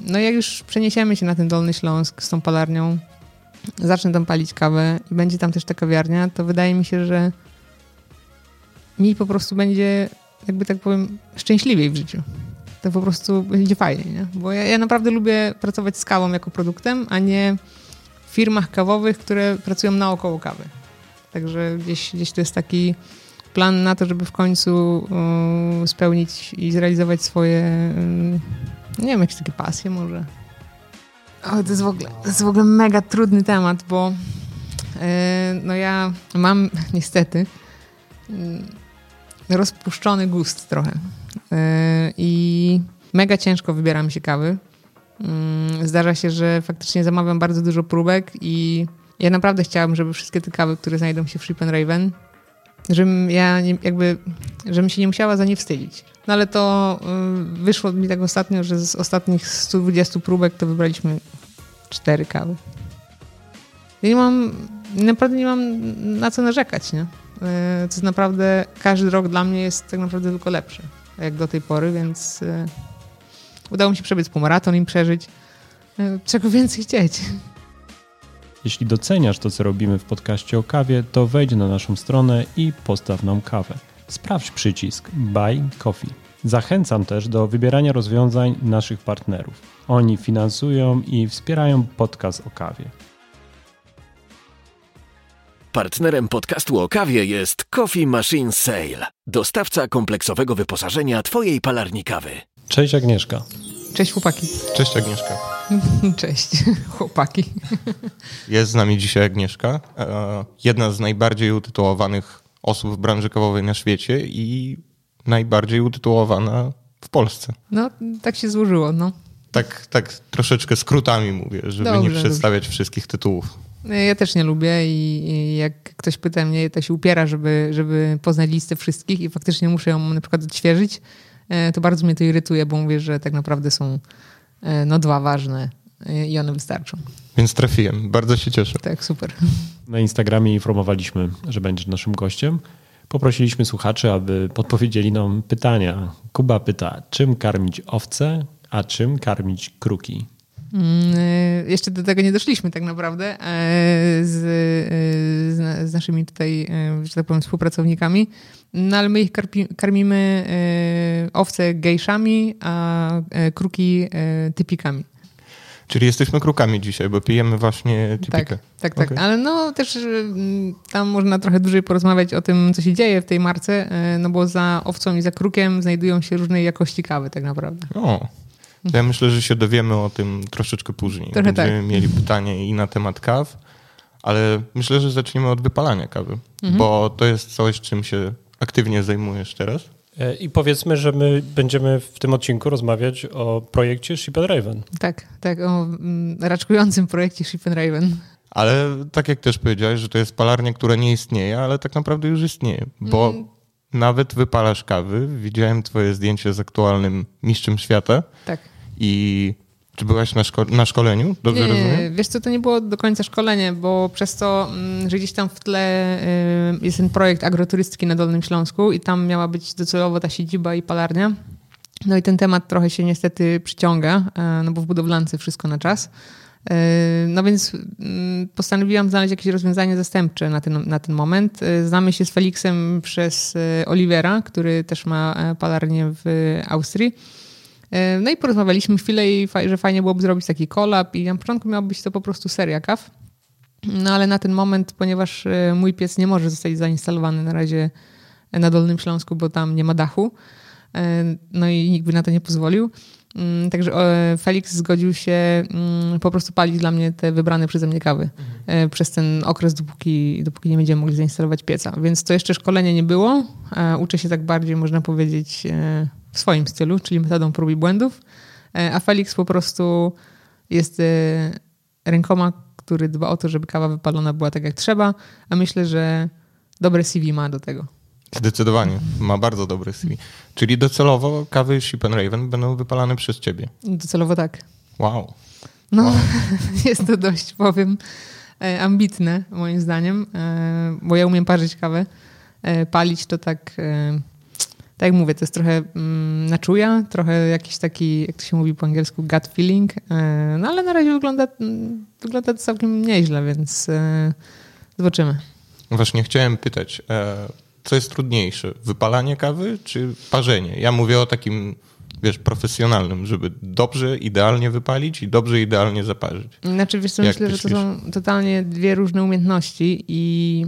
No jak już przeniesiemy się na ten Dolny Śląsk z tą palarnią, zacznę tam palić kawę i będzie tam też ta kawiarnia, to wydaje mi się, że mi po prostu będzie, jakby tak powiem, szczęśliwiej w życiu. To po prostu będzie fajnie, nie? Bo ja, ja naprawdę lubię pracować z kawą jako produktem, a nie w firmach kawowych, które pracują naokoło kawy. Także gdzieś, gdzieś to jest taki plan na to, żeby w końcu y, spełnić i zrealizować swoje, y, nie wiem, jakieś takie pasje może. O, to, jest w ogóle, to jest w ogóle mega trudny temat, bo y, no ja mam niestety rozpuszczony gust trochę. I mega ciężko wybieram się kawy. Zdarza się, że faktycznie zamawiam bardzo dużo próbek i ja naprawdę chciałabym, żeby wszystkie te kawy, które znajdą się w Ship Raven, żebym ja nie, jakby, żebym się nie musiała za nie wstydzić. No ale to y, wyszło mi tak ostatnio, że z ostatnich 120 próbek to wybraliśmy cztery kawy. Ja nie mam, naprawdę nie mam na co narzekać, nie? Y, to naprawdę, każdy rok dla mnie jest tak naprawdę tylko lepszy, jak do tej pory, więc y, udało mi się przebiec półmaraton i przeżyć. Czego więcej chcieć? Jeśli doceniasz to, co robimy w podcaście o kawie, to wejdź na naszą stronę i postaw nam kawę. Sprawdź przycisk Buy Coffee. Zachęcam też do wybierania rozwiązań naszych partnerów. Oni finansują i wspierają podcast o kawie. Partnerem podcastu o kawie jest Coffee Machine Sale, dostawca kompleksowego wyposażenia Twojej palarni kawy. Cześć Agnieszka. Cześć chłopaki. Cześć Agnieszka. Cześć chłopaki. Jest z nami dzisiaj Agnieszka, e, jedna z najbardziej utytułowanych osób w branży kawowej na świecie i najbardziej utytułowana w Polsce. No, tak się złożyło, no. Tak, tak troszeczkę skrótami mówię, żeby dobrze, nie przedstawiać dobrze. wszystkich tytułów. Ja też nie lubię i, jak ktoś pyta mnie, to się upiera, żeby, żeby poznać listę wszystkich i faktycznie muszę ją na przykład odświeżyć E, to bardzo mnie to irytuje, bo mówię, że tak naprawdę są e, no, dwa ważne e, i one wystarczą. Więc trafiłem. Bardzo się cieszę. Tak, super. Na Instagramie informowaliśmy, że będziesz naszym gościem. Poprosiliśmy słuchaczy, aby podpowiedzieli nam pytania. Kuba pyta, czym karmić owce, a czym karmić kruki? Mm, jeszcze do tego nie doszliśmy tak naprawdę z, z, naszymi tutaj, że tak powiem, współpracownikami. No ale my ich karmimy e, owce gejszami, a e, kruki e, typikami. Czyli jesteśmy krukami dzisiaj, bo pijemy właśnie typikę. Tak, tak, tak. Okay. Ale no też tam można trochę dłużej porozmawiać o tym, co się dzieje w tej marce, no bo za owcą i za krukiem znajdują się różnej jakości kawy tak naprawdę. O, ja myślę, że się dowiemy o tym troszeczkę później. Trochę Będziemy tak. mieli pytanie i na temat kaw, ale myślę, że zaczniemy od wypalania kawy, mhm. bo to jest coś, czym się aktywnie zajmujesz teraz? E, I powiedzmy, że my będziemy w tym odcinku rozmawiać o projekcie Ship Raven. Tak, tak, o mm, raczkującym projekcie Ship Raven. Ale tak jak też powiedziałeś, że to jest palarnia, która nie istnieje, ale tak naprawdę już istnieje, bo mm. nawet wypalasz kawy. Widziałem twoje zdjęcie z aktualnym mistrzem świata. Tak. I czy byłaś na, szko na szkoleniu? Dobrze nie, rozumiem? Wiesz co, to nie było do końca szkolenie, bo przez to, mm, że gdzieś tam w tle y, jest ten projekt agroturystyki na Dolnym Śląsku i tam miała być docelowo ta siedziba i palarnia. No i ten temat trochę się niestety przyciąga, e, no bo w budowlance wszystko na czas. E, no więc mm, postanowiłam znaleźć jakieś rozwiązanie zastępcze na ten, na ten moment. E, znamy się z Felixem przez Olivera, który też ma palarnię w Austrii. E, no i porozmawialiśmy chwilę i że fajnie byłoby zrobić taki kolab i na początku miała być to po prostu seria kaw. No ale na ten moment, ponieważ e, mój piec nie może zostać zainstalowany na razie na Dolnym Śląsku, bo tam nie ma dachu, e, no i nikt by na to nie pozwolił. Mm, także Felix zgodził się mm, po prostu palić dla mnie te wybrane przeze mnie kawy mhm. przez ten okres, dopóki, dopóki nie będziemy mogli zainstalować pieca. Więc to jeszcze szkolenie nie było. Uczę się tak bardziej, można powiedzieć, w swoim stylu, czyli metodą prób i błędów, e, a Felix po prostu jest e, rękoma, który dba o to, żeby kawa wypalona była tak jak trzeba, a myślę, że dobre CV ma do tego. Zdecydowanie, ma bardzo dobre CV. Czyli docelowo kawy Ship Raven będą wypalane przez ciebie? Docelowo tak. Wow. No, wow. jest to dość, powiem, e, ambitne moim zdaniem, bo ja umiem parzyć kawę. Palić to tak tak jak mówię, to jest trochę mm, na czuja, trochę jakiś taki, jak to się mówi po angielsku, gut feeling, no ale na razie wygląda, wygląda to całkiem nieźle, więc zobaczymy. Właśnie chciałem pytać, co jest trudniejsze, wypalanie kawy czy parzenie? Ja mówię o takim wiesz, profesjonalnym, żeby dobrze, idealnie wypalić i dobrze, idealnie zaparzyć. Znaczy, wiesz co, myślę, myślisz? że to są totalnie dwie różne umiejętności i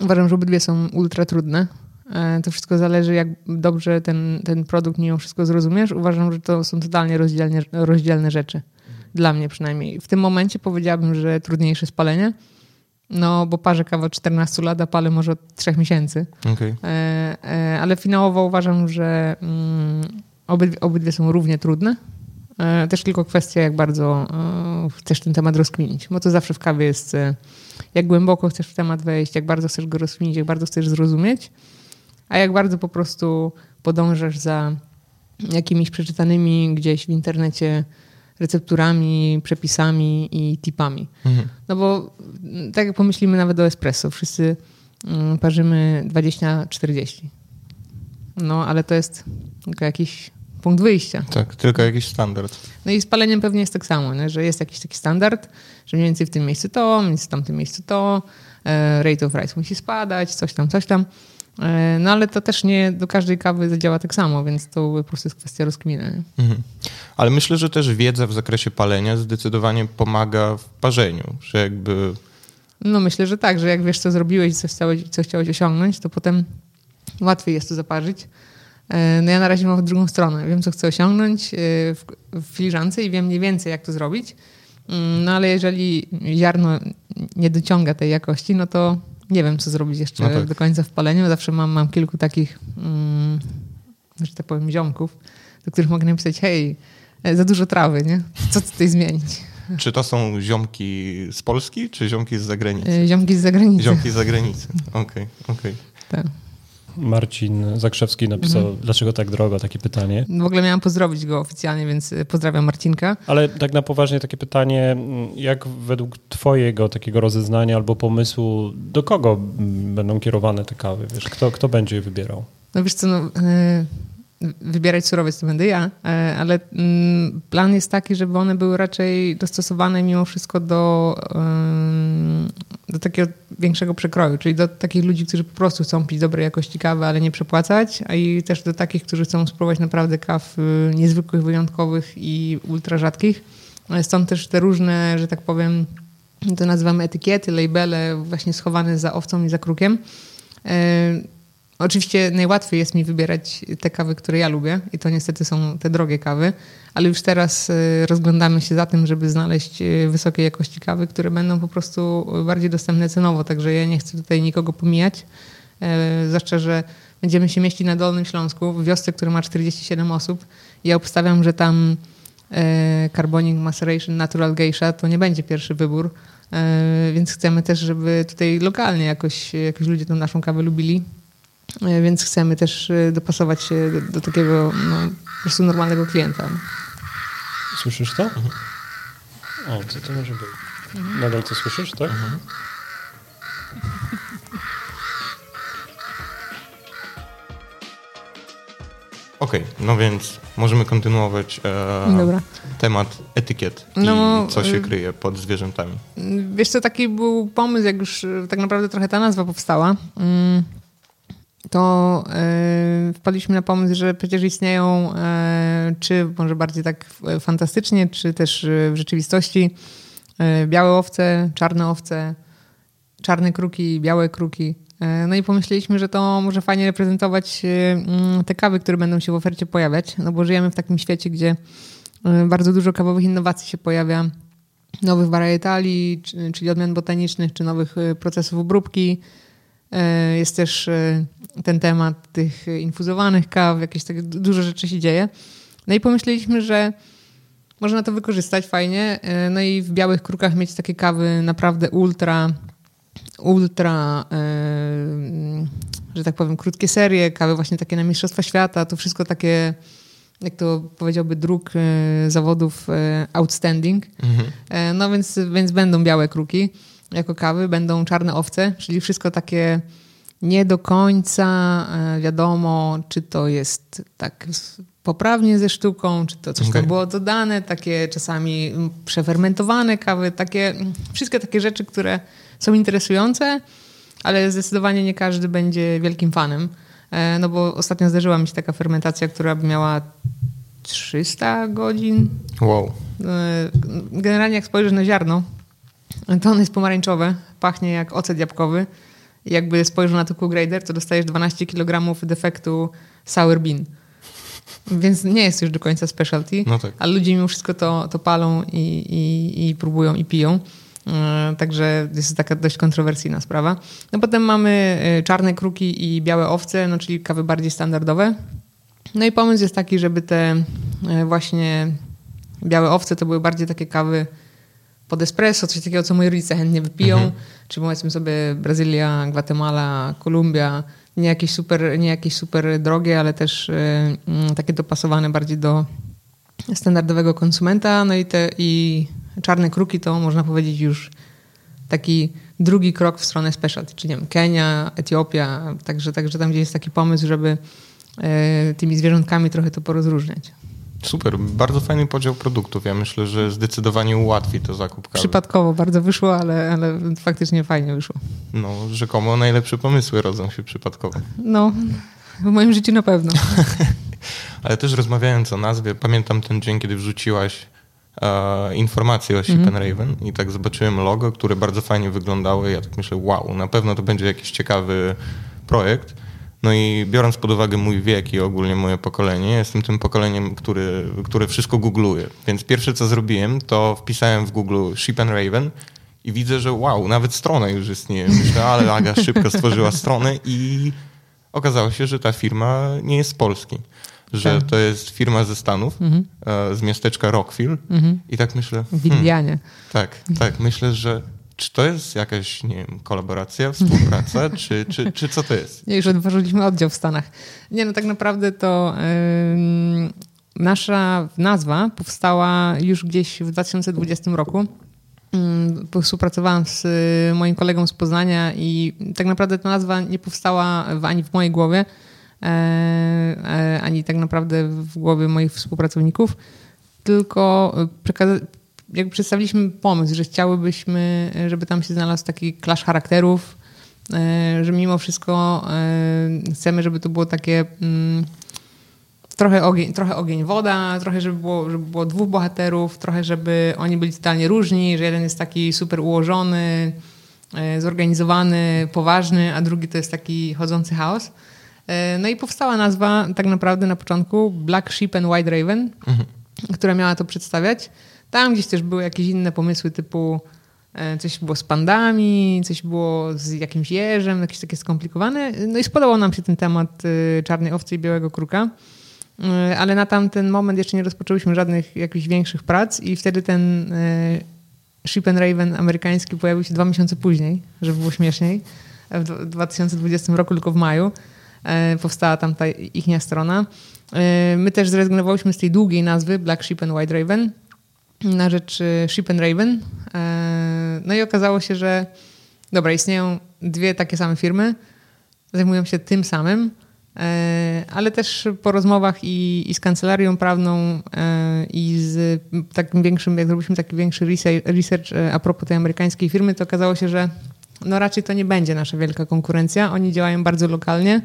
uważam, że obydwie są ultra trudne. E, to wszystko zależy, jak dobrze ten, ten produkt mimo wszystko zrozumiesz. Uważam, że to są totalnie rozdzielne, rozdzielne rzeczy. Dla mnie przynajmniej. W tym momencie powiedziałabym, że trudniejsze spalenie, no bo parzę kawę od 14 lat, a palę może od 3 miesięcy. Okay. E, e, ale finałowo uważam, że mm, obydwie, obydwie są równie trudne. Też tylko kwestia, jak bardzo chcesz ten temat rozkminić. Bo to zawsze w kawie jest, jak głęboko chcesz w temat wejść, jak bardzo chcesz go rozkminić, jak bardzo chcesz zrozumieć, a jak bardzo po prostu podążasz za jakimiś przeczytanymi gdzieś w internecie recepturami, przepisami i tipami. Mhm. No bo tak jak pomyślimy nawet o espresso, wszyscy mm, parzymy 20-40. No ale to jest tylko jakiś punkt wyjścia. Tak, tylko jakiś standard. No i z paleniem pewnie jest tak samo, nie? że jest jakiś taki standard, że mniej więcej w tym miejscu to, mniej więcej w tamtym miejscu to, e, rate of rise musi spadać, coś tam, coś tam. E, no ale to też nie do każdej kawy zadziała tak samo, więc to po prostu jest kwestia rozkminy. Mhm. Ale myślę, że też wiedza w zakresie palenia zdecydowanie pomaga w parzeniu, że jakby... No myślę, że tak, że jak wiesz, co zrobiłeś i co chciałeś, co chciałeś osiągnąć, to potem łatwiej jest to zaparzyć. E, no ja na razie mam w drugą stronę. Wiem, co chcę osiągnąć e, w, w filiżance i wiem mniej więcej, jak to zrobić. Mm, no ale jeżeli ziarno nie dociąga tej jakości, no to nie wiem, co zrobić jeszcze no tak. do końca w paleniu. Zawsze mam, mam kilku takich, mm, że tak powiem, ziomków, do których mogę napisać, hej, e, za dużo trawy, nie? Co tutaj zmienić? Czy to są ziomki z Polski, czy ziomki z zagranicy? Ziomki z zagranicy. Ziomki z zagranicy, okej, okay, okej. Okay. Tak. Marcin Zakrzewski napisał, mhm. dlaczego tak drogo, takie pytanie. W ogóle miałam pozdrowić go oficjalnie, więc y, pozdrawiam Marcinka. Ale tak na poważnie takie pytanie, jak według twojego takiego rozeznania albo pomysłu, do kogo będą kierowane te kawy? Wiesz, kto, kto będzie je wybierał? No wiesz co, no, y, wybierać surowiec to będę ja, e, ale mm, plan jest taki, żeby one były raczej dostosowane mimo wszystko do, do takiego większego przekroju, czyli do takich ludzi, którzy po prostu chcą pić dobrej jakości kawy, ale nie przepłacać, a i też do takich, którzy chcą spróbować naprawdę kaw y, niezwykłych, wyjątkowych i ultra rzadkich. Stąd też te różne, że tak powiem, to nazywamy etykiety, labele właśnie schowane za owcą i za krukiem e, Oczywiście najłatwiej jest mi wybierać te kawy, które ja lubię i to niestety są te drogie kawy, ale już teraz y, rozglądamy się za tym, żeby znaleźć y, wysokiej jakości kawy, które będą po prostu bardziej dostępne cenowo, także ja nie chcę tutaj nikogo pomijać, e, zwłaszcza, że będziemy się mieścić na Dolnym Śląsku, w wiosce, która ma 47 osób. Ja obstawiam, że tam Carbonic Maceration Natural Geisha to nie będzie pierwszy wybór, więc chcemy też, żeby tutaj lokalnie jakoś, jakoś ludzie tą naszą kawę lubili więc chcemy też e, dopasować się do, do takiego no, po prostu normalnego klienta. Słyszysz to? Mhm. O, co to może być? Mhm. Nadal to słyszysz, tak? Mhm. Okej, okay, no więc możemy kontynuować e, temat etykiet no, i co się y, kryje pod zwierzętami. Wiesz co, taki był pomysł, jak już tak naprawdę trochę ta nazwa powstała. Mm to yy, wpadliśmy na pomysł, że przecież istnieją, yy, czy może bardziej tak fantastycznie, czy też w rzeczywistości, białe owce, czarne owce, czarne kruki, białe kruki. No i pomyśleliśmy, że to może fajnie reprezentować mm, te kawy, które będą się w ofercie pojawiać, no bo żyjemy w takim świecie, gdzie bardzo dużo kawowych innowacji się pojawia, nowych warietali, czyli odmian botanicznych, czy nowych procesów obróbki, E, jest też e, ten temat tych infuzowanych kaw, jakieś takie dużo rzeczy się dzieje. No i pomyśleliśmy, że można to wykorzystać fajnie. E, no i w białych krukach mieć takie kawy naprawdę ultra, ultra, że tak powiem, krótkie serie, kawy właśnie takie na Mistrzostwa Świata, to wszystko takie, jak to powiedziałby druk zawodów outstanding. Mhm. No więc, więc będą białe kruki jako kawy, będą czarne owce, czyli wszystko takie nie do końca e, wiadomo, czy to jest tak poprawnie ze sztuką, czy to coś okay. tam było dodane, takie czasami przefermentowane kawy, takie wszystkie takie rzeczy, które są interesujące, ale zdecydowanie nie każdy będzie wielkim fanem. E, no bo ostatnio zdarzyła mi się taka fermentacja, która miała 300 godzin. Wow. E, generalnie jak spojrzysz na ziarno, to ono jest pomarańczowe, pachnie jak ocet jabłkowy. Jakby spojrzał na to Q-Grader, to dostajesz 12 kg defektu sour bean. Więc nie jest już do końca specialty, no tak. ale ludzie mimo wszystko to, to palą i, i, i próbują i piją. E, także jest to taka dość kontrowersyjna sprawa. No potem mamy e, czarne kruki i białe owce, no czyli kawy bardziej standardowe. No i pomysł jest taki, żeby te e, właśnie białe owce to były bardziej takie kawy pod espresso, coś takiego, co moi rodzice chętnie wypiją, mhm. czy powiedzmy sobie Brazylia, Gwatemala, Kolumbia, nie jakieś super, nie jakieś super drogie, ale też y, y, takie dopasowane bardziej do standardowego konsumenta. No i te i czarne kruki to można powiedzieć już taki drugi krok w stronę specialty, czyli nie wiem, Kenia, Etiopia, także, także tam, gdzie jest taki pomysł, żeby y, tymi zwierzątkami trochę to porozróżniać. Super, bardzo fajny podział produktów. Ja myślę, że zdecydowanie ułatwi to zakup kawy. Przypadkowo bardzo wyszło, ale, ale faktycznie fajnie wyszło. No, rzekomo najlepsze pomysły rodzą się przypadkowo. No, w moim życiu na pewno. ale też rozmawiając o nazwie, pamiętam ten dzień, kiedy wrzuciłaś e, informacje o Ship mm. Raven i tak zobaczyłem logo, które bardzo fajnie wyglądało i ja tak myślę, wow, na pewno to będzie jakiś ciekawy projekt. No i biorąc pod uwagę mój wiek i ogólnie moje pokolenie, jestem tym pokoleniem, który, które wszystko googluje. Więc pierwsze co zrobiłem, to wpisałem w Google Ship and Raven i widzę, że wow, nawet strona już istnieje. Myślę, ale Aga szybko stworzyła stronę i okazało się, że ta firma nie jest z Polski. Że tak. to jest firma ze Stanów, mhm. E, z miasteczka Rockville. Mhm. I tak myślę. W hmm, Tak, tak. Myślę, że czy to jest jakaś, nie wiem, kolaboracja, współpraca, czy, czy, czy co to jest? Nie, już otworzyliśmy oddział w Stanach. Nie, no tak naprawdę to yy, nasza nazwa powstała już gdzieś w 2020 roku. Yy, współpracowałam z y, moim kolegą z Poznania i tak naprawdę ta nazwa nie powstała ani w mojej głowie, e, ani tak naprawdę w głowie moich współpracowników, tylko jakby przedstawiliśmy pomysł, że chciałybyśmy, żeby tam się znalazł taki klasz charakterów, e, że mimo wszystko e, chcemy, żeby to było takie mm, trochę ogień, trochę ogień woda, trochę żeby było, żeby było dwóch bohaterów, trochę żeby oni byli totalnie różni, że jeden jest taki super ułożony, e, zorganizowany, poważny, a drugi to jest taki chodzący chaos. No i powstała nazwa tak naprawdę na początku Black Sheep and White Raven, mhm. która miała to przedstawiać. Tam gdzieś też były jakieś inne pomysły typu e, coś było z pandami, coś było z jakimś jeżem, jakieś takie skomplikowane. No i spodobał nam się ten temat e, czarnej owcy i białego kruka. E, ale na tamten moment jeszcze nie rozpoczęłyśmy żadnych jakichś większych prac i wtedy ten Ship and Raven amerykański pojawił się dwa miesiące później, żeby było śmieszniej. W 2020 roku, tylko w maju, powstała tam ta ichnia strona. My też zrezygnowałyśmy z tej długiej nazwy Black Ship and White Raven na rzecz y, Ship and Raven. E, no i okazało się, że dobra, istnieją dwie takie same firmy, zajmują się tym samym, e, ale też po rozmowach i, i z kancelarią prawną e, i z takim większym, jak zrobiliśmy taki większy research a propos tej amerykańskiej firmy, to okazało się, że no raczej to nie będzie nasza wielka konkurencja. Oni działają bardzo lokalnie.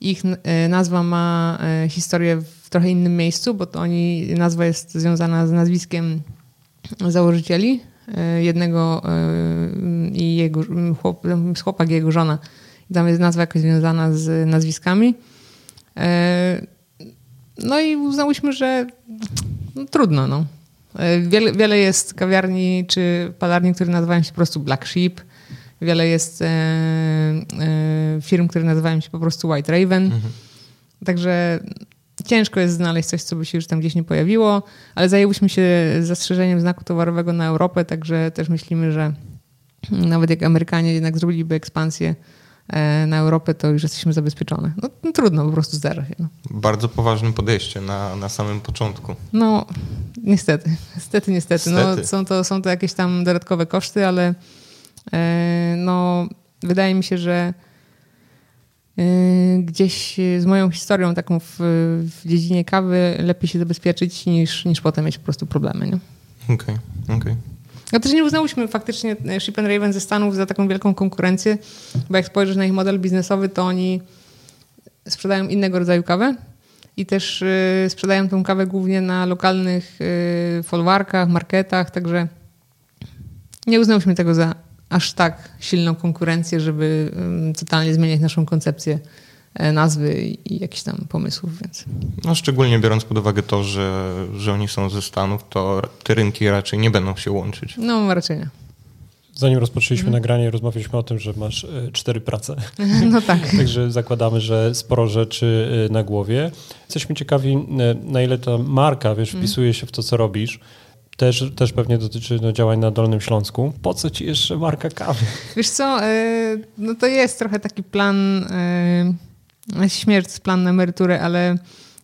Ich nazwa ma historię w trochę innym miejscu, bo to oni, nazwa jest związana z nazwiskiem założycieli. E, jednego e, i jego chłop, chłopak i jego żona. I tam jest nazwa jakaś związana z nazwiskami. E, no i uznałyśmy, że no, trudno. No. Wiele, wiele jest kawiarni czy palarni, które nazywają się po prostu Black Sheep. Wiele jest e, e, firm, które nazywają się po prostu White Raven. Mhm. Także ciężko jest znaleźć coś, co by się już tam gdzieś nie pojawiło, ale zajęłyśmy się zastrzeżeniem znaku towarowego na Europę, także też myślimy, że nawet jak Amerykanie jednak zrobiliby ekspansję e, na Europę, to już jesteśmy zabezpieczone. No, no trudno, po prostu zdarza się. No. Bardzo poważne podejście na, na samym początku. No, niestety. Niestety, niestety. No, są, to, są to jakieś tam dodatkowe koszty, ale e, no, wydaje mi się, że gdzieś z moją historią taką w, w dziedzinie kawy lepiej się zabezpieczyć niż, niż potem mieć po prostu problemy. Okej, okej. Okay, okay. A też nie uznałyśmy faktycznie Ship and Raven ze Stanów za taką wielką konkurencję, bo jak spojrzysz na ich model biznesowy, to oni sprzedają innego rodzaju kawę i też y, sprzedają tą kawę głównie na lokalnych y, folwarkach, marketach, także nie uznałyśmy tego za aż tak silną konkurencję, żeby totalnie zmieniać naszą koncepcję E, nazwy i jakichś tam pomysłów. Więc. No, szczególnie biorąc pod uwagę to, że, że oni są ze Stanów, to te rynki raczej nie będą się łączyć. No raczej nie. Zanim rozpoczęliśmy mhm. nagranie, rozmawialiśmy o tym, że masz e, cztery prace. No tak. Także zakładamy, że sporo rzeczy e, na głowie. Jesteśmy ciekawi, na ile ta marka wiesz, mhm. wpisuje się w to, co robisz. Też, też pewnie dotyczy no, działań na Dolnym Śląsku. Po co ci jeszcze marka kawy? Wiesz co, no to jest trochę taki plan śmierć, plan na emeryturę, ale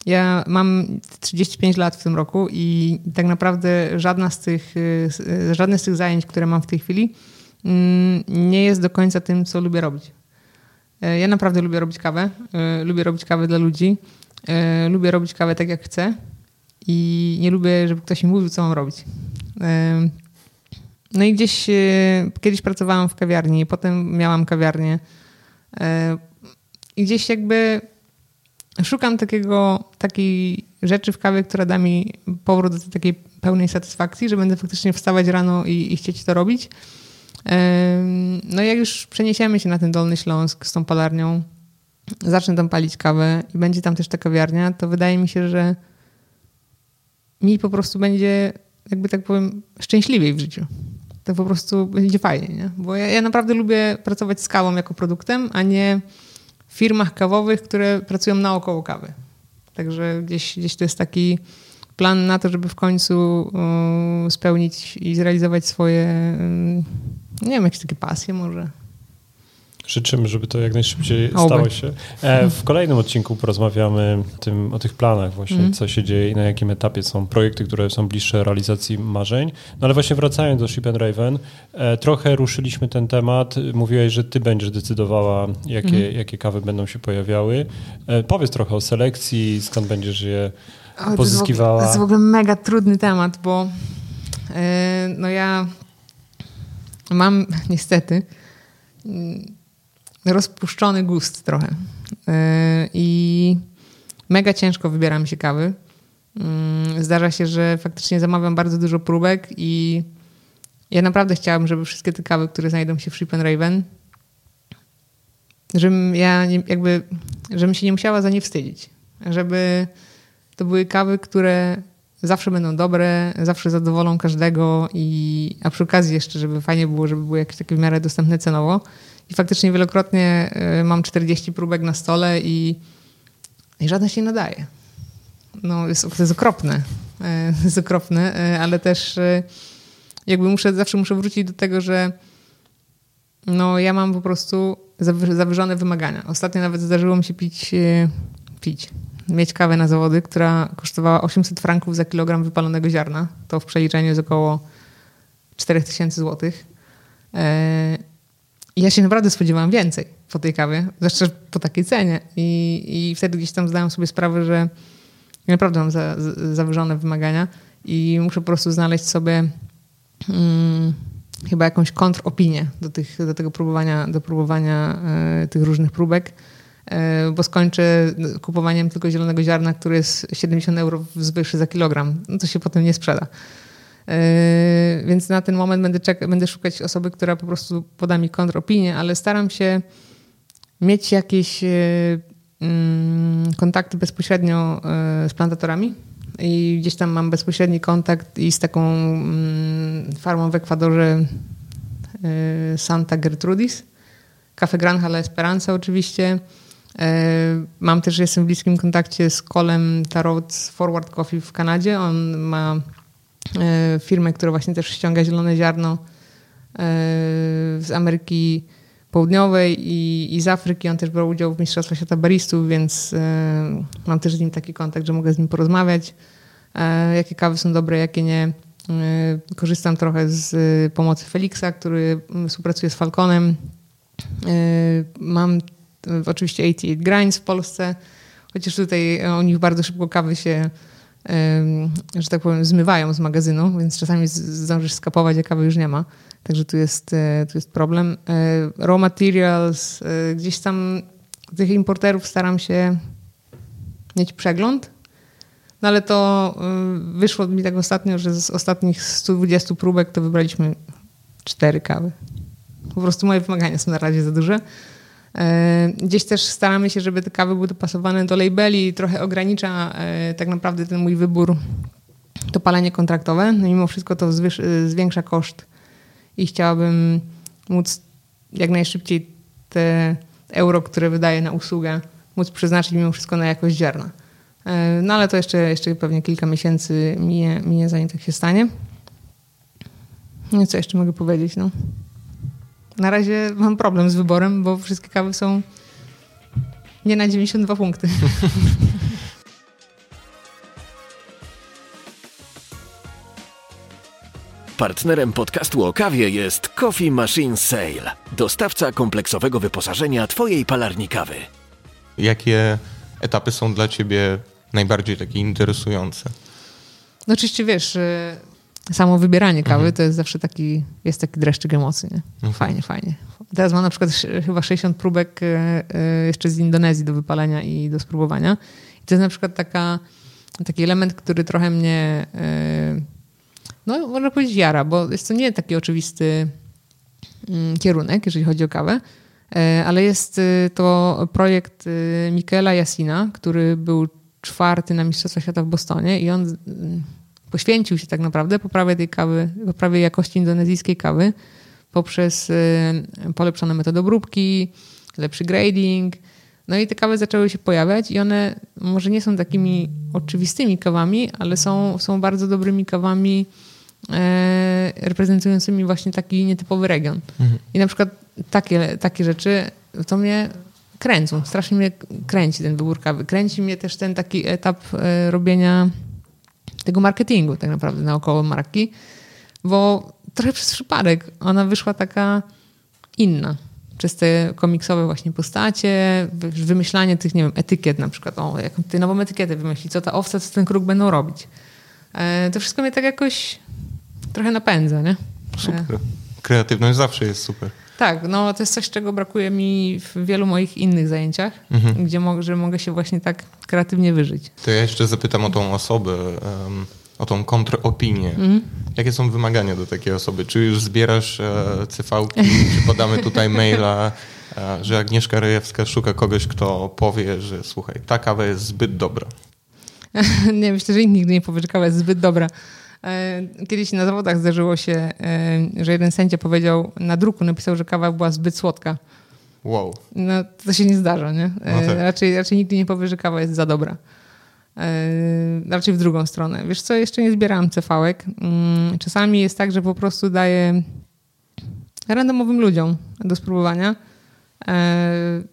ja mam 35 lat w tym roku i tak naprawdę żadna z tych, y, żadne z tych zajęć, które mam w tej chwili, mm, nie jest do końca tym, co lubię robić. E, ja naprawdę lubię robić kawę. E, lubię robić kawę dla ludzi. E, lubię robić kawę tak, jak chcę. I nie lubię, żeby ktoś mi mówił, co mam robić. No i gdzieś kiedyś pracowałam w kawiarni, potem miałam kawiarnię. I gdzieś jakby szukam takiego, takiej rzeczy w kawie, która da mi powrót do takiej pełnej satysfakcji, że będę faktycznie wstawać rano i, i chcieć to robić. No jak już przeniesiemy się na ten Dolny Śląsk z tą palarnią, zacznę tam palić kawę i będzie tam też ta kawiarnia, to wydaje mi się, że mi po prostu będzie, jakby tak powiem, szczęśliwiej w życiu. To po prostu będzie fajnie, nie? Bo ja, ja naprawdę lubię pracować z kawą jako produktem, a nie firmach kawowych, które pracują naokoło kawy. Także gdzieś, gdzieś to jest taki plan na to, żeby w końcu spełnić i zrealizować swoje, nie wiem, jakieś takie pasje może. Życzymy, żeby to jak najszybciej stało się. E, w kolejnym odcinku porozmawiamy tym, o tych planach właśnie, mm. co się dzieje i na jakim etapie są projekty, które są bliższe realizacji marzeń. No ale właśnie wracając do Ship and Raven, e, trochę ruszyliśmy ten temat. Mówiłeś, że ty będziesz decydowała, jakie, mm. jakie kawy będą się pojawiały. E, powiedz trochę o selekcji, skąd będziesz je o, pozyskiwała. To jest, w ogóle mega trudny temat, bo no ja mam niestety rozpuszczony gust trochę. E, I mega ciężko wybieram się kawy. Mm, zdarza się, że faktycznie zamawiam bardzo dużo próbek i ja naprawdę chciałabym, żeby wszystkie te kawy, które znajdą się w Ship Raven, żebym ja jakby, żebym się nie musiała za nie wstydzić. Żeby to były kawy, które zawsze będą dobre, zawsze zadowolą każdego i a przy okazji jeszcze, żeby fajnie było, żeby były jakieś takie w miarę dostępne cenowo. I faktycznie wielokrotnie y, mam 40 próbek na stole i, i żadna się nie nadaje. No, jest, to jest okropne. Y, jest okropne, y, ale też jakby muszę, zawsze muszę wrócić do tego, że no, ja mam po prostu zawyżone wymagania. Ostatnio nawet zdarzyło mi się pić, pić, mieć kawę na zawody, która kosztowała 800 franków za kilogram wypalonego ziarna. To w przeliczeniu jest około 4000 złotych. Ja się naprawdę spodziewałam więcej po tej kawie, zwłaszcza po takiej cenie. I, i wtedy gdzieś tam zdałam sobie sprawę, że naprawdę mam za, zawyżone wymagania i muszę po prostu znaleźć sobie hmm, chyba jakąś kontropinię do, tych, do tego próbowania, do próbowania e, tych różnych próbek, e, bo skończę kupowaniem tylko zielonego ziarna, które jest 70 euro wyższy za kilogram. No to się potem nie sprzeda. Yy, więc na ten moment będę, czek- będę szukać osoby, która po prostu poda mi kontropinię, ale staram się mieć jakieś yy, mm, kontakty bezpośrednio yy, z plantatorami. I gdzieś tam mam bezpośredni kontakt i z taką mm, farmą w Ekwadorze Santa Gertrudis. Cafe Granja La Esperanza oczywiście. Mam też, jestem w bliskim kontakcie z Colem Tarot Forward Coffee w Kanadzie. On ma firmę, która właśnie też ściąga zielone ziarno e, z Ameryki Południowej i, i z Afryki. On też brał udział w Mistrzostwach Świata Baristów, więc e, mam też z nim taki kontakt, że mogę z nim porozmawiać, jakie kawy są dobre, jakie nie. Korzystam trochę z pomocy Felixa, który współpracuje z Falconem. Mam oczywiście 88 Grinds w Polsce, chociaż tutaj u nich bardzo szybko kawy się że tak powiem, zmywają z magazynu, więc czasami zdążysz skapować, a kawy już nie ma. Także tu jest, e, tu jest problem. E, raw materials, e, gdzieś tam tych importerów staram się mieć przegląd, no ale to wyszło mi tak ostatnio, że z ostatnich 120 próbek to wybraliśmy cztery kawy. Po prostu moje wymagania są na razie za duże. Gdzieś też staramy się, żeby te kawy były dopasowane do labeli i trochę ogranicza tak naprawdę ten mój wybór to palenie kontraktowe. No mimo wszystko to zwiększa koszt i chciałabym móc jak najszybciej te euro, które wydaję na usługę, móc przeznaczyć mimo wszystko na jakość ziarna. E, no ale to jeszcze, jeszcze pewnie kilka miesięcy minie, minie zanim tak się stanie. No co jeszcze mogę powiedzieć? No. Na razie mam problem z wyborem, bo wszystkie kawy są nie na 92 punkty. Partnerem podcastu o kawie jest Coffee Machine Sale, dostawca kompleksowego wyposażenia Twojej palarni kawy. Jakie etapy są dla Ciebie najbardziej takie interesujące? No oczywiście wiesz, samo wybieranie kawy mhm. to jest zawsze taki, jest taki dreszczyk emocji. Nie? Mhm. Fajnie, fajnie. Teraz mam na przykład chyba 60 próbek e, e, jeszcze z Indonezji do wypalenia i do spróbowania. I to jest na przykład taka, taki element, który trochę mnie e, no można powiedzieć jara, bo jest to nie taki oczywisty mm, kierunek, jeżeli chodzi o kawę, ale jest to projekt Michaela Jasina, który był czwarty na Mistrzostwach Świata w Bostonie i on poświęcił się tak naprawdę poprawie tej kawy, poprawie jakości indonezyjskiej kawy poprzez y, polepszone metody obróbki, lepszy grading, no i te kawy zaczęły się pojawiać i one może nie są takimi oczywistymi kawami, ale są, są bardzo dobrymi kawami E, reprezentującymi właśnie taki nietypowy region. Mhm. I na przykład takie, takie rzeczy to mnie kręcą. Strasznie mnie kręci ten wybór kawy. Kręci mnie też ten taki etap e, robienia tego marketingu tak naprawdę naokoło marki, bo trochę przez przypadek ona wyszła taka inna. Przez te komiksowe właśnie postacie, wymyślanie tych, nie wiem, etykiet na przykład. O, jaką ty nową etykietę wymyśli, co ta owca, co ten kruk będą robić. E, to wszystko mnie tak jakoś trochę napędza, nie? Super. Kreatywność zawsze jest super. Tak, no to jest coś, czego brakuje mi w wielu moich innych zajęciach, mhm. gdzie mo że mogę się właśnie tak kreatywnie wyżyć. To ja jeszcze zapytam o tą osobę, um, o tą kontropinię. Mhm. Jakie są wymagania do takiej osoby? Czy już zbierasz e, CV-ki, czy podamy tutaj maila, e, że Agnieszka Rejewska szuka kogoś, kto powie, że słuchaj, ta kawa jest zbyt dobra. nie, myślę, że nikt nigdy nie powie, że kawa jest zbyt dobra. E, kiedyś na zawodach zdarzyło się, e, że jeden sędzia powiedział, na druku napisał, że kawa była zbyt słodka. Wow. No to się nie zdarza, nie? No tak. raczej, raczej nigdy nie powie, że kawa jest za dobra. Raczej w drugą stronę. Wiesz co, jeszcze nie zbierałam cefałek. Mm, czasami jest tak, że po prostu daję randomowym ludziom do spróbowania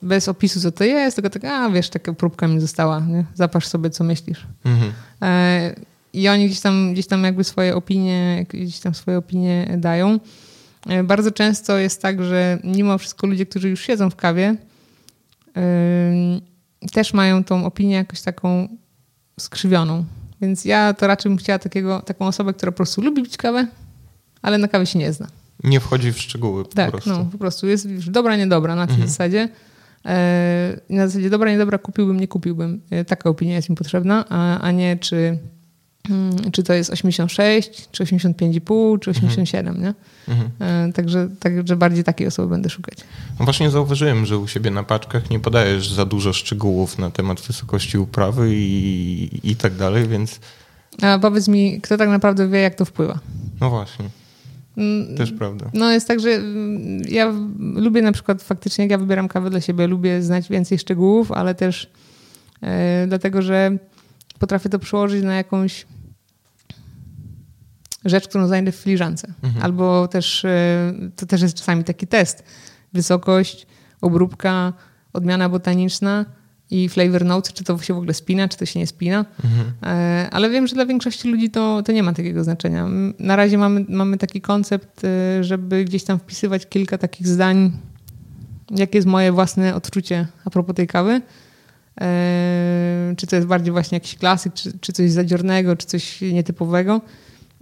bez opisu, co to jest, tylko tak, a wiesz, taka próbka mi została, nie? zapasz sobie, co myślisz. Mhm. I oni gdzieś tam, gdzieś tam jakby swoje opinie, gdzieś tam swoje opinie dają. E, bardzo często jest tak, że mimo wszystko ludzie, którzy już siedzą w kawie, yy, też mają tą opinię jakoś taką skrzywioną. Więc ja to raczej bym chciała takiego, taką osobę, która po prostu lubi pić kawę, ale na kawie się nie zna. Nie wchodzi w szczegóły po tak, prostu. no po prostu jest już dobra, niedobra na tej mhm. zasadzie. Yy, na zasadzie dobra, niedobra, kupiłbym, nie kupiłbym. Yy, taka opinia jest mi potrzebna, a, a nie czy czy to jest 86, czy 85,5, czy 87, mhm. nie? Mhm. E, także, także bardziej takiej osoby będę szukać. No właśnie zauważyłem, że u siebie na paczkach nie podajesz za dużo szczegółów na temat wysokości uprawy i, i tak dalej, więc... A powiedz mi, kto tak naprawdę wie, jak to wpływa? No właśnie. Mm, Też prawda. No jest tak, że mm, ja lubię na przykład faktycznie, jak ja wybieram kawę dla siebie, lubię znać więcej szczegółów, ale też e, dlatego, że potrafię to przełożyć na jakąś rzecz, którą znajdę w filiżance. Mhm. Albo też, e, to też jest czasami taki test. Wysokość, obróbka, odmiana botaniczna i flavor notes, czy to się w ogóle spina, czy to się nie spina. Mhm. E, ale wiem, że dla większości ludzi to, to nie ma takiego znaczenia. Na razie mamy, mamy taki koncept, e, żeby gdzieś tam wpisywać kilka takich zdań jakie jest moje własne odczucie a propos tej kawy. Czy to jest bardziej właśnie jakiś klasyk, czy, czy coś zadziornego, czy coś nietypowego.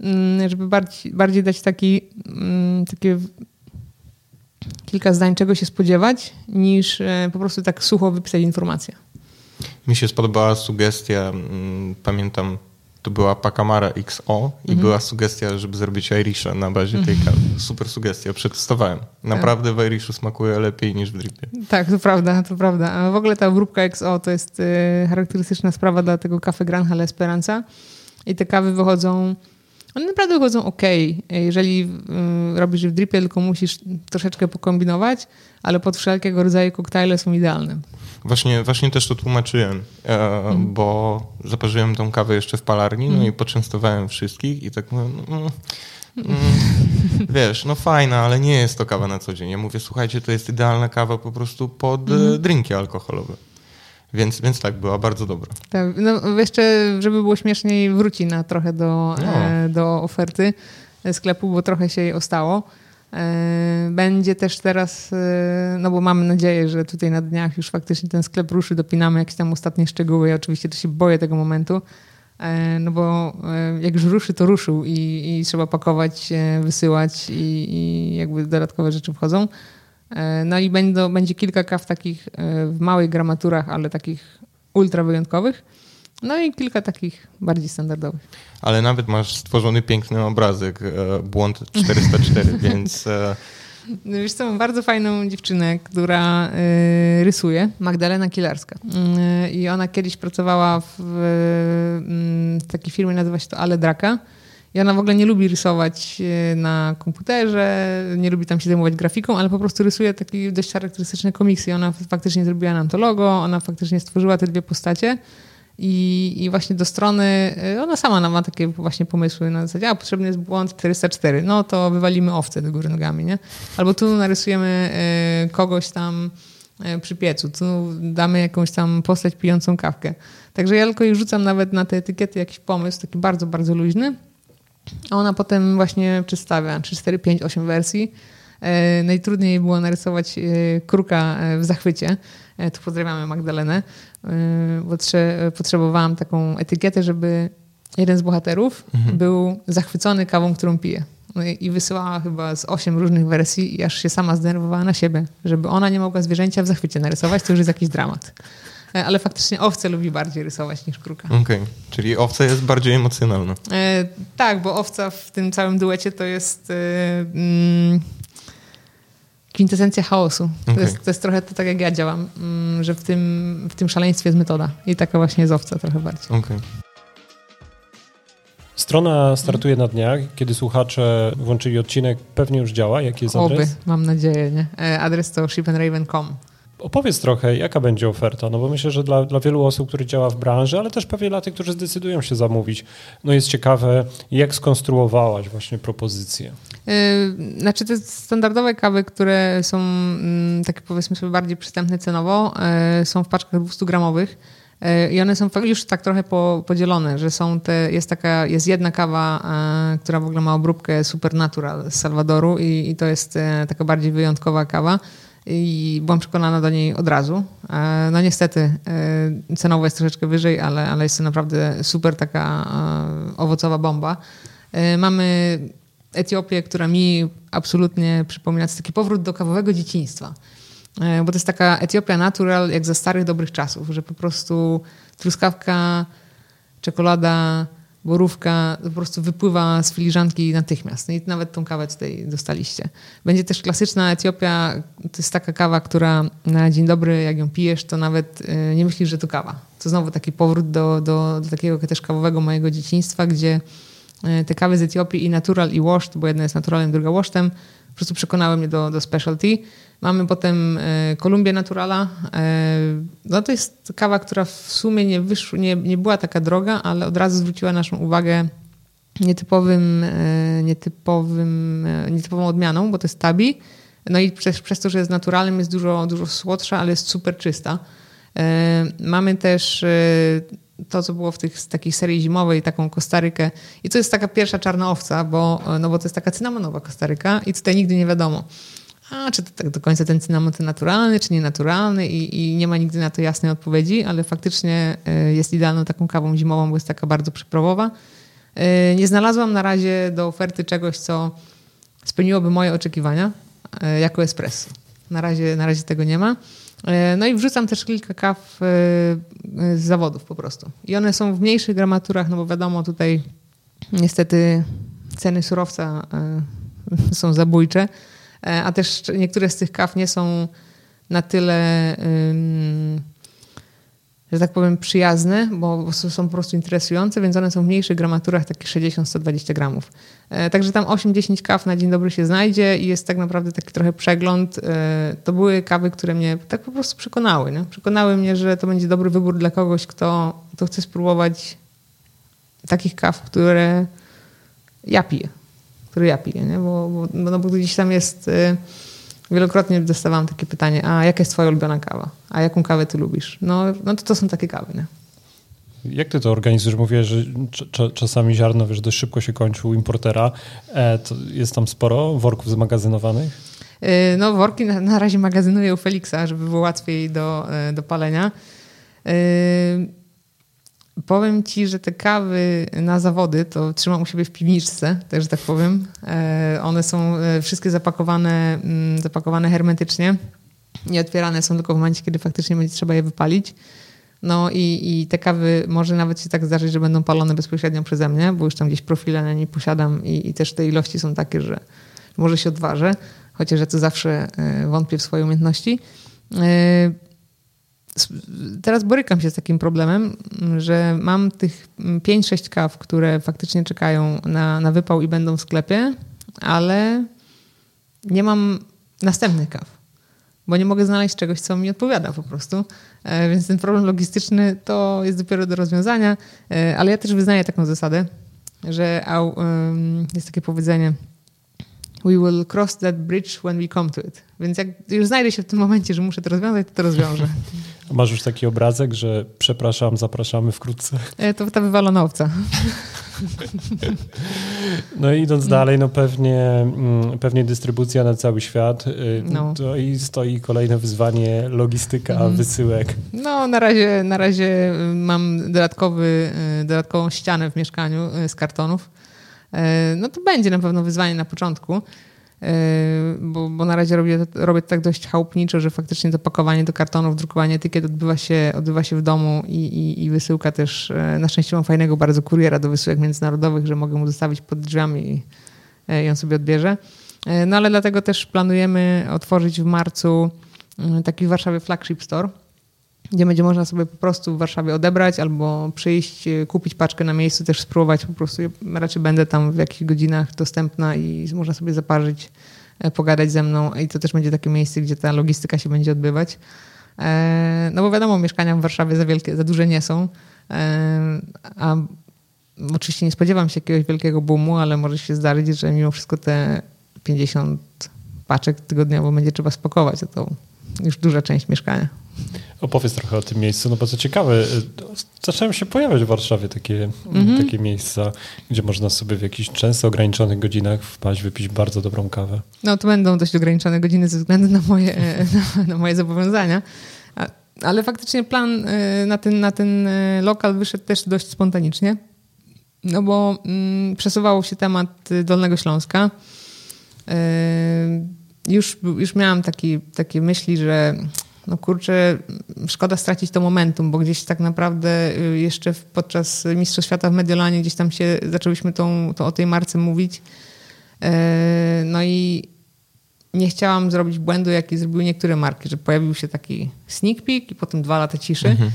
Mm, żeby bardziej, bardziej dać taki, mm, takie kilka zdań, czego się spodziewać, niż e, po prostu tak sucho wypisać informację. Mi się spodobała sugestia, mm, pamiętam, to była Pacamara XO i mhm. była sugestia, żeby zrobić Irisha na bazie tej mhm. kawy. Super sugestia, przetestowałem. Naprawdę tak. w Irishu smakuje lepiej niż w dripie. Tak, to prawda, to prawda. A w ogóle ta obróbka XO to jest y, charakterystyczna sprawa dla tego kawy Granhal Esperanza i te kawy wychodzą one naprawdę wychodzą ok. Jeżeli y, robisz w dripie, tylko musisz troszeczkę pokombinować, ale pod wszelkiego rodzaju koktajle są idealne. Właśnie, właśnie też to tłumaczyłem, e, mm. bo zaparzyłem tą kawę jeszcze w palarni, no i poczęstowałem wszystkich i tak mówię, no, mm, wiesz, no fajna, ale nie jest to kawa na co dzień. Ja mówię, słuchajcie, to jest idealna kawa po prostu pod mm. drinki alkoholowe. Więc, więc tak, była bardzo dobra. Tak, no jeszcze, żeby było śmieszniej, wróci na trochę do, no. e, do oferty sklepu, bo trochę się jej ostało. E, będzie też teraz, e, no bo mamy nadzieję, że tutaj na dniach już faktycznie ten sklep ruszy, dopinamy jakieś tam ostatnie szczegóły. Ja oczywiście to się boję tego momentu, e, no bo jak już ruszy, to ruszył i, i trzeba pakować, wysyłać i, i jakby dodatkowe rzeczy wchodzą. No i będą, będzie kilka kaw takich w małych gramaturach, ale takich ultra wyjątkowych. No i kilka takich bardziej standardowych. Ale nawet masz stworzony piękny obrazek, e, błąd 404, więc... E, no wiesz co, mam bardzo fajną dziewczynę, która rysuje, Magdalena Kilarska. Y, I ona kiedyś pracowała w, y, takiej firmie, nazywa się to Ale Draka. I ona w ogóle nie lubi rysować na komputerze, nie lubi tam się zajmować grafiką, ale po prostu rysuje takie dość charakterystyczne komiksy. Ona faktycznie zrobiła nam to logo, ona faktycznie stworzyła te dwie postacie. I, I właśnie do strony, y, ona sama ma takie właśnie pomysły na zasadzie, a potrzebny jest błąd 404, no to wywalimy owce do góry nogami, nie? Albo tu narysujemy y, kogoś tam przy piecu, tu damy jakąś tam postać pijącą kawkę. Także ja tylko jej rzucam nawet na te etykiety jakiś pomysł, taki bardzo, bardzo luźny, a ona potem właśnie przedstawia 3, 4, 5, 8 wersji. Najtrudniej było narysować kruka w zachwycie. Tu pozdrawiamy Magdalenę. Bo potrzebowałam taką etykietę, żeby jeden z bohaterów mhm. był zachwycony kawą, którą pije. No I wysyłała chyba z osiem różnych wersji i aż się sama zdenerwowała na siebie, żeby ona nie mogła zwierzęcia w zachwycie narysować, to już jest jakiś dramat. E, ale faktycznie owce lubi bardziej rysować niż kruka. Okej, okay. czyli owca jest bardziej emocjonalna. E, tak, bo owca w tym całym duecie to jest... E, mm, kwintesencja chaosu. Okay. To, jest, to jest trochę to tak, jak ja działam, mm, że w tym, w tym szaleństwie jest metoda. I taka właśnie jest owca trochę bardziej. Okay. Strona startuje na dniach. Kiedy słuchacze włączyli odcinek, pewnie już działa. Jaki jest adres? Oby, mam nadzieję. Nie? E, adres to shipandraven.com. Opowiedz trochę, jaka będzie oferta, no bo myślę, że dla, dla wielu osób, które działa w branży, ale też pewnie dla tych, którzy zdecydują się zamówić, no jest ciekawe, jak skonstruowałaś właśnie propozycję. Yy, znaczy te standardowe kawy, które są yy, takie powiedzmy sobie bardziej przystępne cenowo, yy, są w paczkach 200 gramowych. Yy, I one są już tak trochę po, podzielone, że są te, jest taka, jest jedna kawa, która w ogóle ma obróbkę Supernatural z Salwadoru i, i to jest taka bardziej wyjątkowa kawa i byłam przekonana do niej od razu. E, no niestety e, cenowo jest troszeczkę wyżej, ale, ale jest to naprawdę super taka e, owocowa bomba. Mamy Etiopię, która mi absolutnie przypomina, taki powrót do kawowego dzieciństwa. Bo to jest taka Etiopia natural, jak za starych, dobrych czasów, że po prostu truskawka, czekolada, borówka po prostu wypływa z filiżanki natychmiast. No i nawet tą kawę tutaj dostaliście. Będzie też klasyczna Etiopia. To jest taka kawa, która na dzień dobry, jak ją pijesz, to nawet y, nie myślisz, że to kawa. To znowu taki powrót do, do, do takiego też kawowego mojego dzieciństwa, gdzie y, te kawy z Etiopii i natural i washed, bo jedna jest naturalem, druga washedem, prostu przekonały mnie do, do specialty. Mamy potem e, Naturala. E, no to jest kawa, która w sumie nie, wyszła, nie, nie była taka droga, ale od razu zwróciła naszą uwagę nietypowym, e, nietypowym, nietypową odmianą, bo to jest tabi. No i przez, przez to, że jest naturalnym, jest dużo, dużo słodsza, ale jest super czysta. Mamy też to, co było w tych takiej serii zimowej, taką Kostarykę. I to jest taka pierwsza czarna owca, bo, no bo to jest taka cynamonowa Kostaryka i tutaj nigdy nie wiadomo a czy to tak do końca ten cynamon to naturalny, czy nienaturalny i, i nie ma nigdy na to jasnej odpowiedzi, ale faktycznie e, jest idealną taką kawą zimową, bo jest taka bardzo przyprawowa. E, nie znalazłam na razie do oferty czegoś, co spełniłoby moje oczekiwania e, jako espresso. Na razie, na razie tego nie ma. No i wrzucam też kilka kaw z zawodów po prostu. I one są w mniejszych gramaturach, no bo wiadomo, tutaj niestety ceny surowca są zabójcze. E, a też niektóre z tych kaw nie są na tyle, że tak powiem, przyjazne, bo są po prostu interesujące, więc one są w mniejszych gramaturach, takich 60-120 gramów. E, także tam 8-10 kaw na dzień dobry się znajdzie i jest tak naprawdę taki trochę przegląd. E, to były kawy, które mnie tak po prostu przekonały. Nie? Przekonały mnie, że to będzie dobry wybór dla kogoś, kto, kto chce spróbować takich kaw, które ja piję który ja piję, nie? Bo, bo, no, bo gdzieś tam jest... Wielokrotnie dostawałam takie pytanie, a jaka jest twoja ulubiona kawa? A jaką kawę ty lubisz? No, no to to są takie kawy, nie? Jak ty to organizujesz? Mówię, że czasami ziarno, wiesz, dość szybko się kończy u importera. E, jest tam sporo worków zmagazynowanych? Y, no worki na, na razie magazynuję u Felixa, żeby było łatwiej do, y, do palenia. Powiem ci, że te kawy na zawody to trzymam u siebie w piwniczce, też tak powiem. E, one są e, wszystkie zapakowane, mm, zapakowane hermetycznie. Nie otwierane są tylko w momencie, kiedy faktycznie będzie trzeba je wypalić. No i, i te kawy może nawet się tak zdarzyć, że będą palone bezpośrednio przeze mnie, bo już tam gdzieś profile na nie posiadam i, i też te ilości są takie, że może się odważę, chociaż ja to zawsze e, wątpię w swoje umiejętności teraz borykam się z takim problemem, że mam tych 5-6 kaw, które faktycznie czekają na, na wypał i będą w sklepie, ale nie mam następnych kaw, bo nie mogę znaleźć czegoś, co mi odpowiada po prostu. E, więc ten problem logistyczny to jest dopiero do rozwiązania, e, ale ja też wyznaję taką zasadę, że jest takie powiedzenie We will cross that bridge when we come to it. Więc jak już znajdę się w tym momencie, że muszę to rozwiązać, to to rozwiążę. Masz już taki obrazek, że przepraszam, zapraszamy wkrótce. E, to ta wywalona owca. No i idąc dalej, no pewnie, mm, pewnie dystrybucja na cały świat. Y, no. To i stoi kolejne wyzwanie, logistyka, mm. wysyłek. No na razie, na razie y, mam dodatkowy, y, dodatkową ścianę w mieszkaniu z kartonów. No to będzie na pewno wyzwanie na początku. Yy, bo, bo na razie robię, robię tak dość chałupniczo, że faktycznie to pakowanie do kartonów, drukowanie etykiet odbywa się, odbywa się w domu i, i, i wysyłka też. E, na szczęście mam fajnego bardzo kuriera do wysyłek międzynarodowych, że mogę mu zostawić pod drzwiami i, e, i on sobie odbierze. E, no ale dlatego też planujemy otworzyć w marcu taki w Warszawie flagship store, gdzie będzie można sobie po prostu w Warszawie odebrać albo przyjść, kupić paczkę na miejscu, też spróbować po prostu. Raczej będę tam w jakichś godzinach dostępna i można sobie zaparzyć, e, pogadać ze mną i to też będzie takie miejsce, gdzie ta logistyka się będzie odbywać. E, no bo wiadomo, mieszkania w Warszawie za wielkie, za duże nie są, e, a oczywiście nie spodziewam się jakiegoś wielkiego boomu, ale może się zdarzyć, że mimo wszystko te 50 paczek tygodniowo będzie trzeba spakować, to już duża część mieszkania. Opowiedz trochę o tym miejscu, no bo co ciekawe, zaczęły się pojawiać w Warszawie takie, mm-hmm. takie miejsca, gdzie można sobie w jakichś często ograniczonych godzinach wpaść, wypić bardzo dobrą kawę. No to będą dość ograniczone godziny ze względu na moje, na, na moje zobowiązania. Ale faktycznie plan e, na ten, na ten e, lokal wyszedł też dość spontanicznie, no bo mm, przesuwał się temat Dolnego Śląska. Yy, już, już miałam taki, takie myśli, że no kurczę, szkoda stracić to momentum, bo gdzieś tak naprawdę y, jeszcze podczas Mistrzostw Świata w Mediolanie gdzieś tam się zaczęłyśmy tą, to o tej marce mówić. E, no i nie chciałam zrobić błędu, jaki zrobiły niektóre marki, że pojawił się taki sneak peek i potem dwa lata ciszy. Mhm.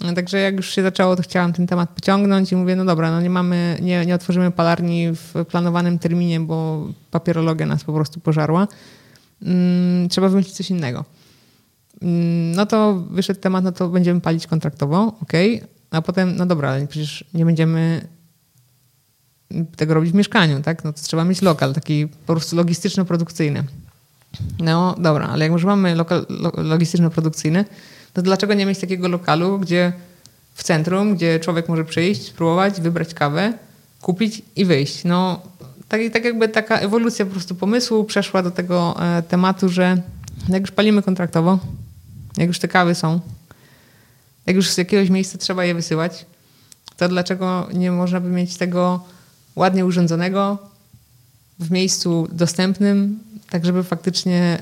No, także jak już się zaczęło, to chciałam ten temat pociągnąć i mówię, no dobra, no nie mamy, nie, nie otworzymy palarni w planowanym terminie, bo papierologia nas po prostu pożarła. Hmm, trzeba wymyślić coś innego. Mm, no to wyszedł temat, no to będziemy palić kontraktowo, ok, a potem, no dobra, ale przecież nie będziemy tego robić w mieszkaniu, tak? No to trzeba mieć lokal, taki po prostu logistyczno-produkcyjny. No dobra, ale jak już mamy lokal logistyczno-produkcyjny, to dlaczego nie mieć takiego lokalu, gdzie w centrum, gdzie człowiek może przyjść, spróbować, wybrać kawę, kupić i wyjść? No tak, tak jakby taka ewolucja po prostu pomysłu przeszła do tego e, tematu, że jak już palimy kontraktowo, jak już te kawy są, jak już z jakiegoś miejsca trzeba je wysyłać, to dlaczego nie można by mieć tego ładnie urządzonego w miejscu dostępnym, tak żeby faktycznie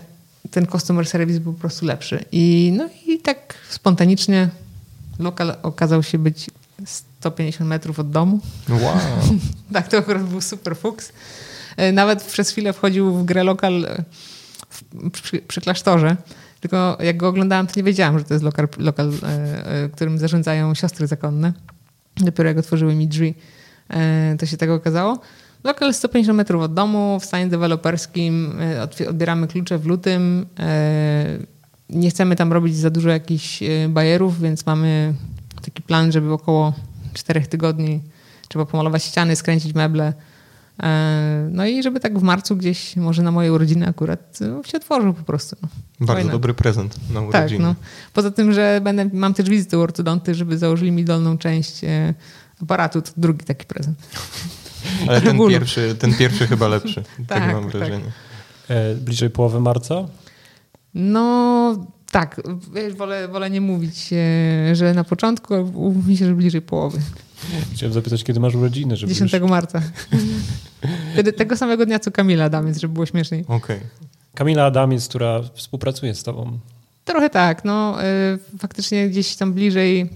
ten customer service był po prostu lepszy. I, no i tak spontanicznie lokal okazał się być 150 metrów od domu. Wow. tak, to akurat był super fuks. E, nawet przez chwilę wchodził w grę lokal e, w, przy, przy, klasztorze. Tylko jak go oglądałam, to nie wiedziałam, że to jest lokal, lokal e, którym zarządzają siostry zakonne. Dopiero jak otworzyły mi drzwi, to się tego okazało. Lokal 150 metrów od domu, w stanie deweloperskim, odbieramy klucze w lutym. Nie chcemy tam robić za dużo jakichś bajerów, więc mamy taki plan, żeby około czterech tygodni trzeba pomalować ściany, skręcić meble. E, no i żeby tak w marcu gdzieś, może na moje urodziny akurat, no, się otworzył po prostu. Bardzo dobry prezent na urodziny. Tak, no. Poza tym, że będę, mam też wizyty u ortodonty, żeby założyli mi dolną część e, aparatu, to drugi taki prezent. Ale ten pierwszy, ten pierwszy chyba lepszy, tak, tak mam tak. wrażenie. Tak. E, bliżej połowy marca? No tak, wolę, wolę nie mówić, że na początku, ale umówmy się, że bliżej połowy. Chciałem zapytać, kiedy masz urodziny? Żeby 10 już... marca. tego samego dnia, co Kamila Adamiec, żeby było śmieszniej. Okay. Kamila Adamiec, która współpracuje z tobą. Trochę tak. No, y, faktycznie gdzieś tam bliżej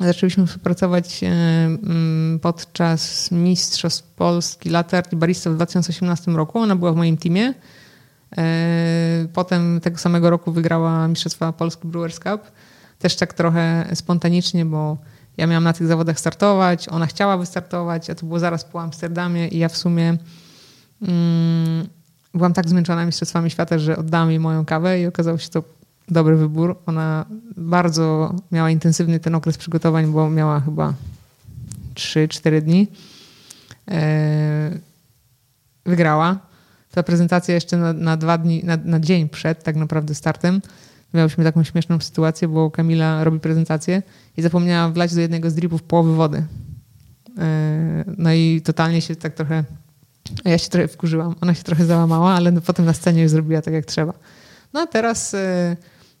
zaczęliśmy współpracować y, mm, podczas Mistrzostw Polski Latte Barista w 2018 roku. Ona była w moim teamie. E, potem tego samego roku wygrała Mistrzostwa Polski Brewers Cup. Też tak trochę spontanicznie, bo ja miałam na tych zawodach startować, ona chciała wystartować, a to było zaraz po Amsterdamie i ja w sumie mm, byłam tak zmęczona Mistrzostwami Świata, że oddałam jej moją kawę i okazało się to dobry wybór. Ona bardzo miała intensywny ten okres przygotowań, bo miała chyba 3-4 dni. E, wygrała ta prezentacja jeszcze na, na dwa dni, na, na, dzień przed tak naprawdę startem. Miałyśmy taką śmieszną sytuację, bo Kamila robi prezentację i zapomniała wlać do jednego z dripów połowy wody. E, no i totalnie się tak trochę, ja się trochę wkurzyłam. Ona się trochę załamała, ale potem na scenie już zrobiła tak jak trzeba. No a teraz e,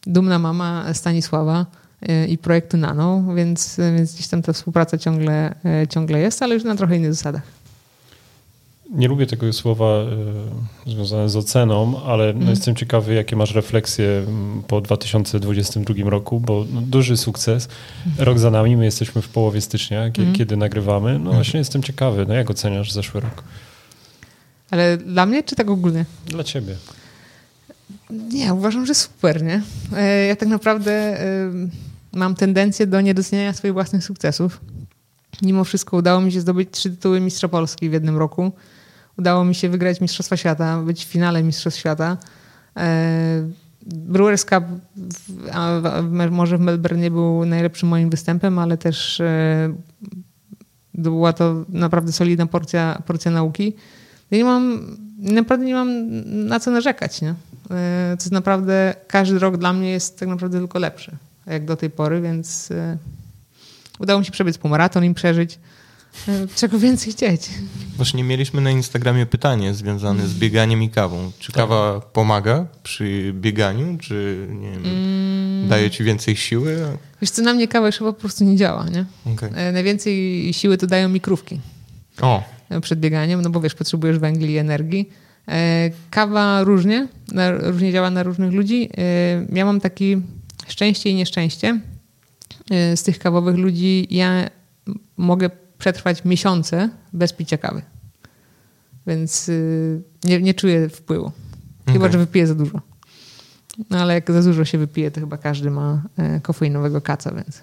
dumna mama Stanisława e, i projektu Nano, więc, więc gdzieś tam ta współpraca ciągle, ciągle jest, ale już na trochę innych zasadach nie lubię tego słowa y, związane z oceną, ale mm. no mhm. jestem ciekawy, jakie masz refleksje po 2022 roku, bo no, duży sukces. Mhm. Rok za nami, my jesteśmy w połowie stycznia, kiedy, mm. kiedy nagrywamy. No właśnie jestem ciekawy, no jak oceniasz zeszły rok? Ale dla mnie, czy tak ogólnie? Dla ciebie. Nie, uważam, że super, nie? E, ja tak naprawdę mam tendencję do niedoceniania swoich własnych sukcesów. Mimo wszystko udało mi się zdobyć trzy tytuły Mistrza Polski w jednym roku udało mi się wygrać Mistrzostwa Świata, być w finale Mistrzostw Świata. E, Brewers Cup może w Melbourne nie był najlepszym moim występem, ale też e, była to naprawdę solidna porcja, porcja nauki. Ja nie mam, naprawdę nie mam na co narzekać. Nie? E, to jest naprawdę, każdy rok dla mnie jest tak naprawdę tylko lepszy, jak do tej pory, więc udało mi się przebiec półmaraton i przeżyć. E, czego więcej chcieć. Właśnie mieliśmy na Instagramie pytanie związane z bieganiem i kawą. Czy kawa tak. pomaga przy bieganiu, czy nie wiem, mm. daje ci więcej siły? Wiesz co, na mnie kawa już chyba po prostu nie działa, nie? Okay. E, najwięcej siły to dają mikrówki. O. E, przed bieganiem, no bo wiesz, potrzebujesz węgli i energii. Kawa różnie, różnie działa na różnych ludzi. Ja mam taki szczęście i nieszczęście. Z tych kawowych ludzi ja mogę przetrwać miesiące bez picia kawy. Więc y, nie, nie czuję wpływu. Chyba, okay. że wypiję za dużo. No ale jak za dużo się wypije, to chyba każdy ma e, kofeinowego kaca, więc...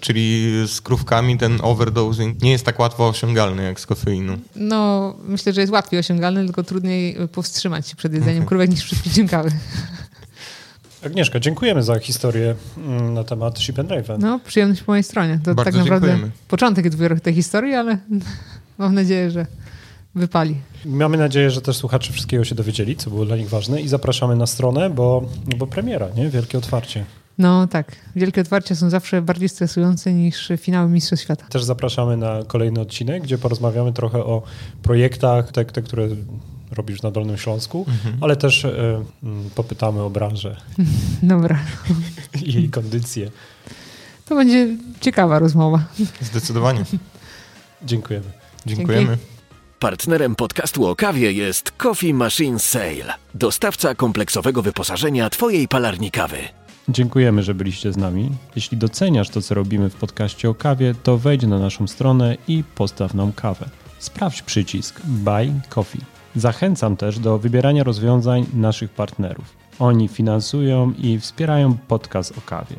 Czyli z krówkami ten overdosing nie jest tak łatwo osiągalny jak z kofeiną? No, myślę, że jest łatwiej osiągalny, tylko trudniej powstrzymać się przed jedzeniem okay. krówek niż przed piciem kawy. Agnieszka, dziękujemy za historię mm, na temat Ship and Raven. No, przyjemność po mojej stronie. To Bardzo tak naprawdę dziękujemy. początek dopiero tej historii, ale mam nadzieję, że wypali. Mamy nadzieję, że też słuchacze wszystkiego się dowiedzieli, co było dla nich ważne i zapraszamy na stronę, bo, bo premiera, nie? Wielkie otwarcie. No tak, wielkie otwarcia są zawsze bardziej stresujące niż finały Mistrzostw Świata. Też zapraszamy na kolejny odcinek, gdzie porozmawiamy trochę o projektach, te, te które robisz na Dolnym Śląsku, mhm. ale też y, popytamy o branżę. Dobra. I jej kondycję. To będzie ciekawa rozmowa. Zdecydowanie. Dziękujemy. Dziękujemy. Dzięki. Partnerem podcastu o kawie jest Coffee Machine Sale, dostawca kompleksowego wyposażenia Twojej palarni kawy. Dziękujemy, że byliście z nami. Jeśli doceniasz to, co robimy w podcaście o kawie, to wejdź na naszą stronę i postaw nam kawę. Sprawdź przycisk Buy Coffee. Zachęcam też do wybierania rozwiązań naszych partnerów. Oni finansują i wspierają podcast o kawie.